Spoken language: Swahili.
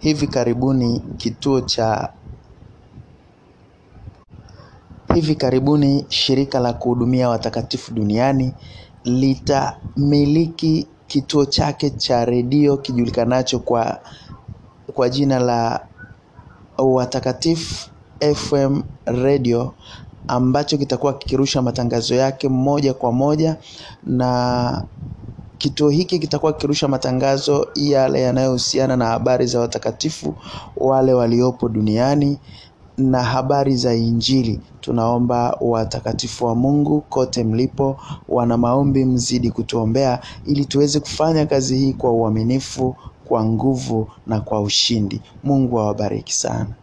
hivi karibuni kituo cha hivi karibuni shirika la kuhudumia watakatifu duniani litamiliki kituo chake cha redio kijulikanacho kwa kwa jina la Watakatifu FM Radio ambacho kitakuwa kikirusha matangazo yake moja kwa moja na kituo hiki kitakuwa kikirusha matangazo yale yanayohusiana na habari za watakatifu wale waliopo duniani na habari za Injili. Tunaomba watakatifu wa Mungu kote mlipo, wana maombi, mzidi kutuombea ili tuweze kufanya kazi hii kwa uaminifu, kwa nguvu na kwa ushindi. Mungu awabariki sana.